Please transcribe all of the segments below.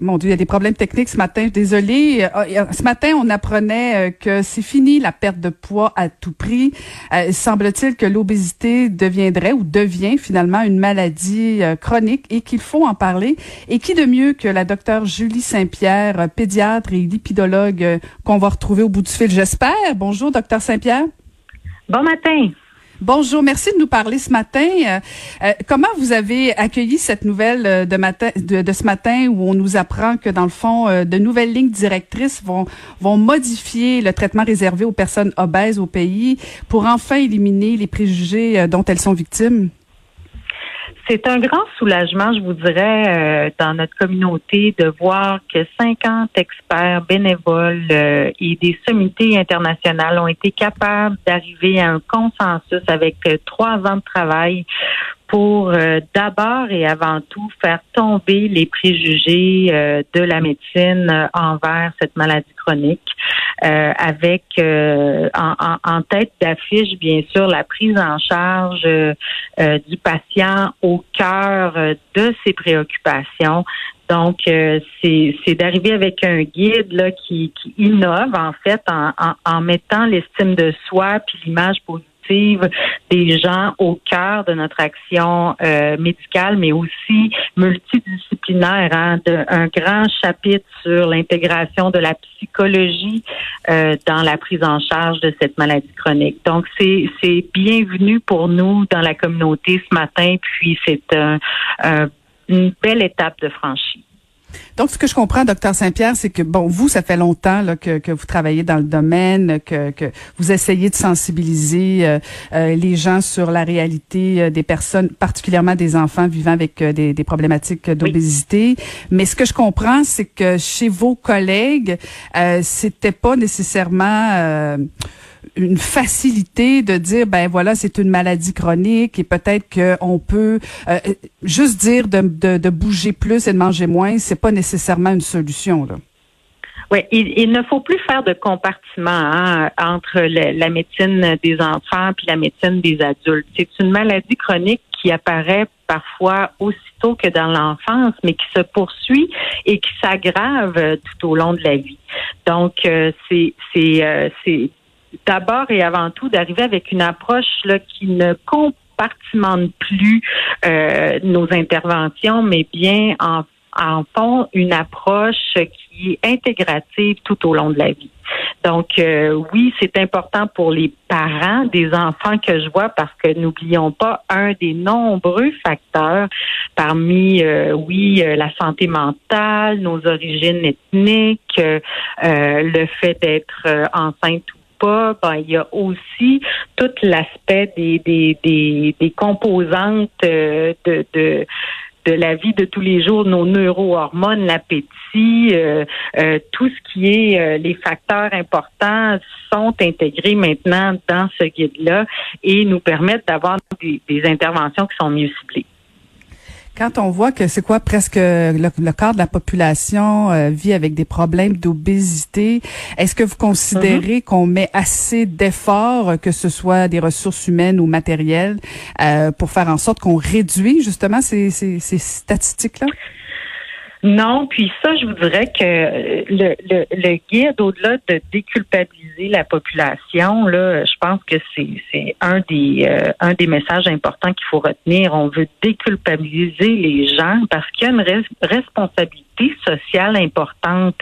Mon Dieu, il y a des problèmes techniques ce matin. Désolée. Euh, ce matin, on apprenait euh, que c'est fini la perte de poids à tout prix. Euh, semble-t-il que l'obésité deviendrait ou devient finalement une maladie chronique et qu'il faut en parler. Et qui de mieux que la docteure Julie Saint-Pierre, pédiatre et lipidologue qu'on va retrouver au bout du fil, j'espère? Bonjour, docteur Saint-Pierre. Bon matin. Bonjour, merci de nous parler ce matin. Euh, euh, comment vous avez accueilli cette nouvelle euh, de, de, ce matin où on nous apprend que dans le fond, de nouvelles lignes directrices vont, vont modifier le traitement réservé aux personnes obèses au pays pour enfin éliminer les préjugés dont elles sont victimes? C'est un grand soulagement, je vous dirais, euh, dans notre communauté de voir que 50 experts bénévoles euh, et des sommités internationales ont été capables d'arriver à un consensus avec euh, trois ans de travail pour d'abord et avant tout faire tomber les préjugés de la médecine envers cette maladie chronique, avec en, en, tête d'affiche bien sûr la prise en charge du patient au cœur de ses préoccupations. Donc, euh, c'est d'arriver avec un guide là, qui, qui innove, en fait, en, en, mettant l'estime de soi puis l'image positive des gens au cœur de notre action euh, médicale, mais aussi multidisciplinaire. Hein, un grand chapitre sur l'intégration de la psychologie euh, dans la prise en charge de cette maladie chronique. Donc, c'est bienvenu pour nous dans la communauté ce matin, puis c'est un, une belle étape de franchie. Donc, ce que je comprends, docteur Saint-Pierre, c'est que, bon, vous, ça fait longtemps là, que, que, vous travaillez dans le domaine, que, que vous essayez de sensibiliser euh, euh, les gens sur la réalité euh, des personnes, particulièrement des enfants vivant avec des, des, problématiques d'obésité. Mais ce que je comprends, c'est que chez vos collègues, c'était pas nécessairement une facilité de dire ben voilà c'est une maladie chronique et peut-être qu'on peut euh, juste dire de, de, bouger plus et de manger moins c'est pas nécessairement une solution là. Oui, il, ne faut plus faire de compartiment hein, entre la médecine des enfants puis la médecine des adultes. C'est une maladie chronique qui apparaît parfois aussitôt que dans l'enfance, mais qui se poursuit et qui s'aggrave tout au long de la vie. Donc, euh, c'est euh, c'est d'abord et avant tout d'arriver avec une approche là, qui ne compartimente plus euh, nos interventions, mais bien en, en font une approche qui est intégrative tout au long de la vie. Donc euh, oui, c'est important pour les parents des enfants que je vois parce que n'oublions pas un des nombreux facteurs parmi euh, oui la santé mentale, nos origines ethniques, le fait d'être enceinte ou pas, ben, il y a aussi tout l'aspect des, des, des, des composantes euh, de, de de la vie de tous les jours, nos neurohormones, l'appétit, euh, euh, tout ce qui est les facteurs importants sont intégrés maintenant dans ce guide-là et nous permettent d'avoir des, des interventions qui sont mieux ciblées. Quand on voit que c'est quoi presque le, quart de la population euh, vit avec des problèmes d'obésité, est-ce que vous considérez mm-hmm. qu'on met assez d'efforts, que ce soit des ressources humaines ou matérielles, euh, pour faire en sorte qu'on réduit justement ces, ces, ces statistiques-là? Non, puis ça, je vous dirais que le, le, le guide, au-delà de déculpabiliser la population, là, je pense que c'est un des euh, un des messages importants qu'il faut retenir. On veut déculpabiliser les gens parce qu'il y a une responsabilité sociale importante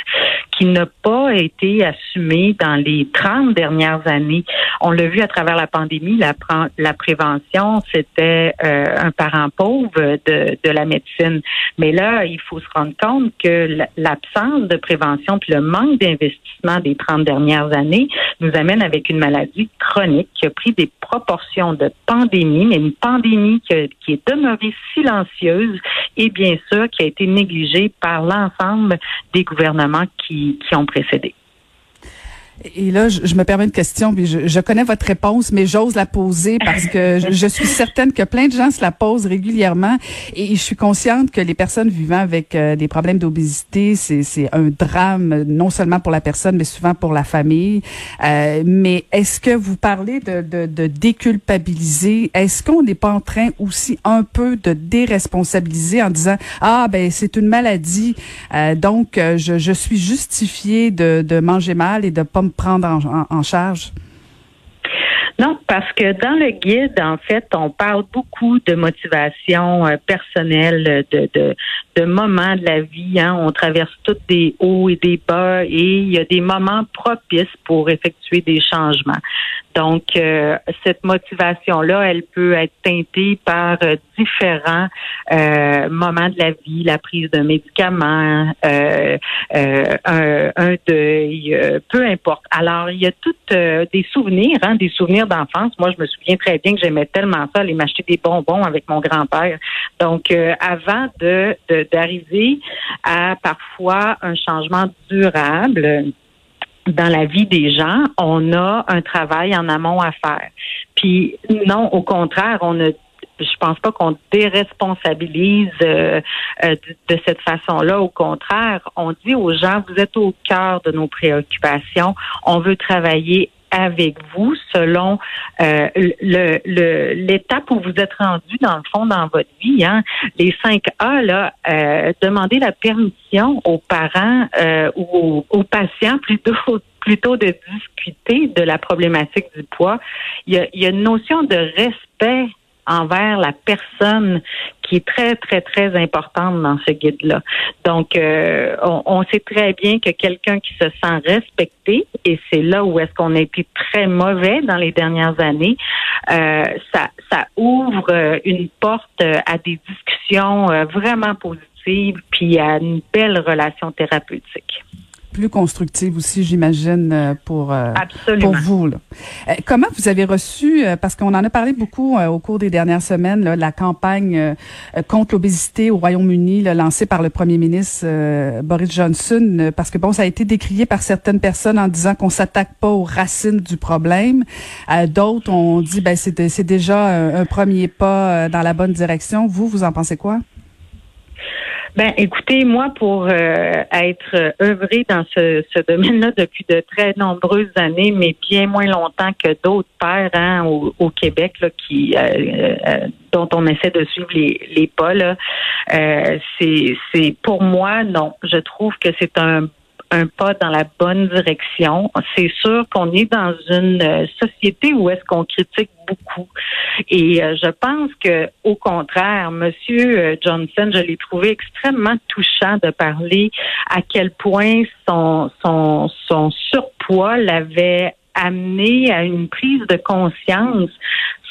qui n'a pas été assumé dans les 30 dernières années. On l'a vu à travers la pandémie, la, prévention, c'était euh, un parent pauvre de, de la médecine. Mais là, il faut se rendre compte que l'absence de prévention puis le manque d'investissement des 30 dernières années nous amène avec une maladie chronique qui a pris des proportions de pandémie, mais une pandémie qui est demeurée silencieuse et bien sûr qui a été négligée par l'ensemble des gouvernements qui, qui ont précédé. Et là, je, me permets une question, puis je, connais votre réponse, mais j'ose la poser parce que je, suis certaine que plein de gens se la posent régulièrement. Et je suis consciente que les personnes vivant avec euh, des problèmes d'obésité, c'est un drame, non seulement pour la personne, mais souvent pour la famille. Euh, mais est-ce que vous parlez de, de, de déculpabiliser? Est-ce qu'on n'est pas en train aussi un peu de déresponsabiliser en disant, ah, ben c'est une maladie, euh, donc je, je suis justifié de, de manger mal et de pas prendre en, charge? Non, parce que dans le guide, en fait, on parle beaucoup de motivation euh, personnelle, de, de, de, moments de la vie. Hein. On traverse tous des hauts et des bas et il y a des moments propices pour effectuer des changements. Donc, euh, cette motivation-là, elle peut être teintée par euh, différents euh, moments de la vie, la prise de médicaments, un, un, deuil, peu importe. Alors, il y a toutes des souvenirs, hein, des souvenirs d'enfance. Moi, je me souviens très bien que j'aimais tellement ça, aller m'acheter des bonbons avec mon grand-père. Donc, avant de d'arriver à parfois un changement durable, dans la vie des gens, on a un travail en amont à faire. Puis non, au contraire, on ne je pense pas qu'on déresponsabilise euh, euh, de, cette façon-là. Au contraire, on dit aux gens, vous êtes au cœur de nos préoccupations. On veut travailler avec vous selon euh, le l'étape où vous êtes rendu dans le fond dans votre vie. Hein. Les 5 A là, euh, demandez la permission aux parents euh, ou aux, patients plutôt plutôt de discuter de la problématique du poids. Il y a, il y a une notion de respect envers la personne qui est très, très, très importante dans ce guide-là. Donc, euh, on, sait très bien que quelqu'un qui se sent respecté, et c'est là où est-ce qu'on a été très mauvais dans les dernières années, euh, ça, ça ouvre euh, une porte à des discussions vraiment positives, puis à une belle relation thérapeutique plus constructive aussi, j'imagine, euh, pour euh, pour vous. Là. Euh, comment vous avez reçu, parce qu'on en a parlé beaucoup au cours des dernières semaines, là, la campagne contre l'obésité au Royaume-Uni, lancée par le premier ministre Boris Johnson, parce que bon, ça a été décrié par certaines personnes en disant qu'on s'attaque pas aux racines du problème. D'autres ont dit, ben c'est déjà un premier pas dans la bonne direction. Vous, vous en pensez quoi? Ben, écoutez, moi, pour euh, être euh, œuvré dans ce, ce domaine-là depuis de très nombreuses années, mais bien moins longtemps que d'autres pères hein, au, Québec, là, qui euh, dont on essaie de suivre les, les pas, c'est, c'est pour moi, non. Je trouve que c'est un un pas dans la bonne direction. C'est sûr qu'on est dans une euh, société où est-ce qu'on critique beaucoup. Et euh, je pense que, au contraire, Monsieur euh, Johnson, je l'ai trouvé extrêmement touchant de parler à quel point son, son, son surpoids l'avait amené à une prise de conscience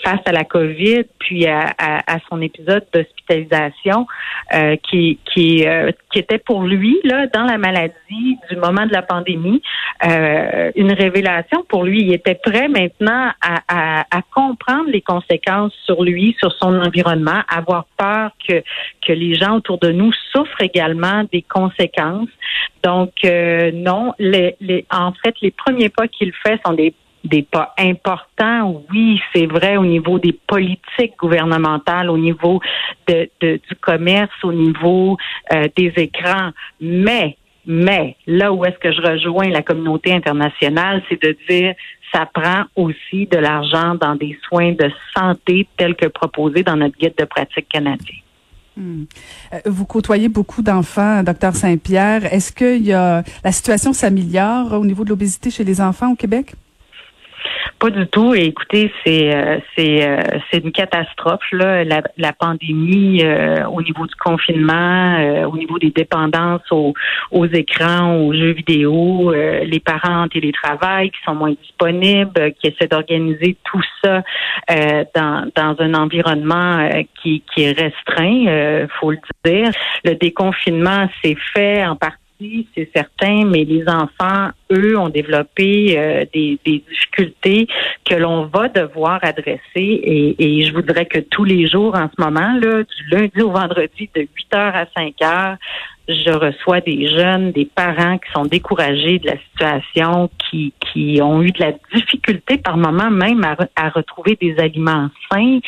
face à la COVID, puis à, à, son épisode d'hospitalisation, euh, qui qui, euh, qui était pour lui là dans la maladie du moment de la pandémie, euh, une révélation pour lui. Il était prêt maintenant à, à, à, comprendre les conséquences sur lui, sur son environnement, avoir peur que que les gens autour de nous souffrent également des conséquences. Donc non, les, les, en fait, les premiers pas qu'il fait sont des des pas importants. Oui, c'est vrai au niveau des politiques gouvernementales, au niveau de, du commerce, au niveau euh, des écrans, mais mais là où est-ce que je rejoins la communauté internationale, c'est de dire ça prend aussi de l'argent dans des soins de santé tels que proposés dans notre guide de pratique canadien. Hmm. Euh, vous côtoyez beaucoup d'enfants, docteur Saint-Pierre. Est-ce que y a la situation s'améliore au niveau de l'obésité chez les enfants au Québec? Pas du tout. Et écoutez, c'est euh, c'est euh, c'est une catastrophe là, la, la pandémie euh, au niveau du confinement, au niveau des dépendances aux, aux écrans, aux jeux vidéo, les parents en télétravail qui sont moins disponibles, qui essaient d'organiser tout ça dans dans un environnement qui qui est restreint, faut le dire. Le déconfinement s'est fait en partie c'est certain, mais les enfants, eux, ont développé euh, des, difficultés que l'on va devoir adresser. Et, je voudrais que tous les jours, en ce moment, du lundi au vendredi, de 8 heures à 5 heures, je reçois des jeunes, des parents qui sont découragés de la situation, qui, qui ont eu de la difficulté par moment même à, retrouver des aliments sains,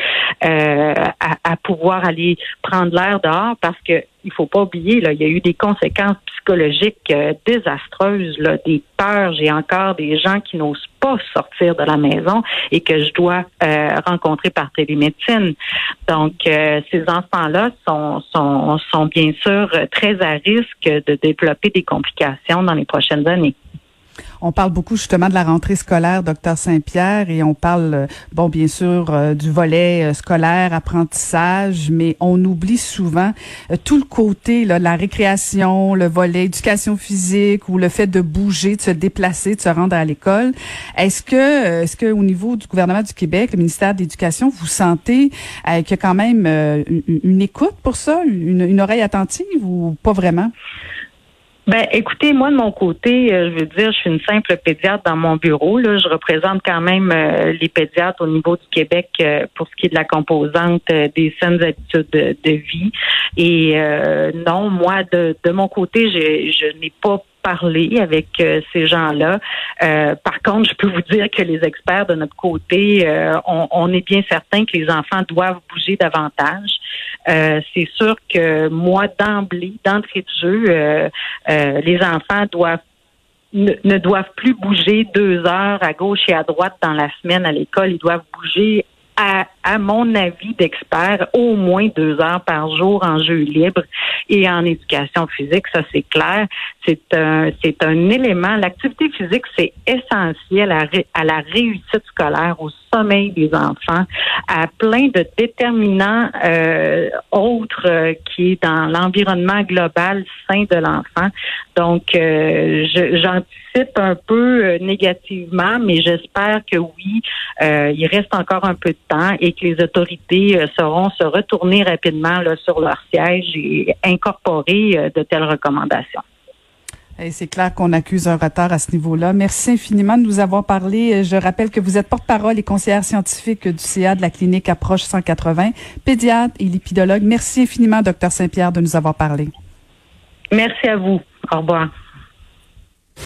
euh, à, à, pouvoir aller prendre l'air dehors parce que il faut pas oublier, là, il y a eu des conséquences psychologiques euh, désastreuses, là, des peurs. J'ai encore des gens qui n'osent pas sortir de la maison et que je dois euh, rencontrer par télémédecine. Donc, euh, ces enfants-là sont, sont, sont bien sûr très à risque de développer des complications dans les prochaines années. On parle beaucoup justement de la rentrée scolaire, docteur Saint-Pierre, et on parle, euh, bon, bien sûr, euh, du volet euh, scolaire, apprentissage, mais on oublie souvent tout le côté, là, la récréation, le volet éducation physique ou le fait de bouger, de se déplacer, de se rendre à l'école. Est-ce que, est-ce que au niveau du gouvernement du Québec, le ministère de l'Éducation, vous sentez qu'il y a quand même une, écoute pour ça, une, une oreille attentive ou pas vraiment? Ben, écoutez, moi de mon côté, euh, je veux dire, je suis une simple pédiatre dans mon bureau. Là, je représente quand même euh, les pédiatres au niveau du Québec euh, pour ce qui est de la composante des saines habitudes de, vie. Et non, moi de, de mon côté, je, n'ai pas parler avec ces gens-là. Euh, par contre, je peux vous dire que les experts de notre côté, euh, on, est bien certain que les enfants doivent bouger davantage. C'est sûr que moi, d'emblée, d'entrée de jeu, les enfants doivent ne, doivent plus bouger deux heures à gauche et à droite dans la semaine à l'école. Ils doivent bouger à, à mon avis d'expert, au moins deux heures par jour en jeu libre et en éducation physique, ça c'est clair. C'est un, c'est un élément. L'activité physique, c'est essentiel à, à la réussite scolaire, au sommeil des enfants, à plein de déterminants euh, autres euh, qui est dans l'environnement global sain de l'enfant. Donc, euh, j'anticipe un peu euh, négativement, mais j'espère que oui, euh, il reste encore un peu de temps et que les autorités sauront se retourner rapidement là, sur leur siège et incorporer de telles recommandations. C'est clair qu'on accuse un retard à ce niveau-là. Merci infiniment de nous avoir parlé. Je rappelle que vous êtes porte-parole et conseillère scientifique du CA de la clinique Approche 180, pédiatre et lipidologue. Merci infiniment, docteur Saint-Pierre, de nous avoir parlé. Merci à vous. Au revoir.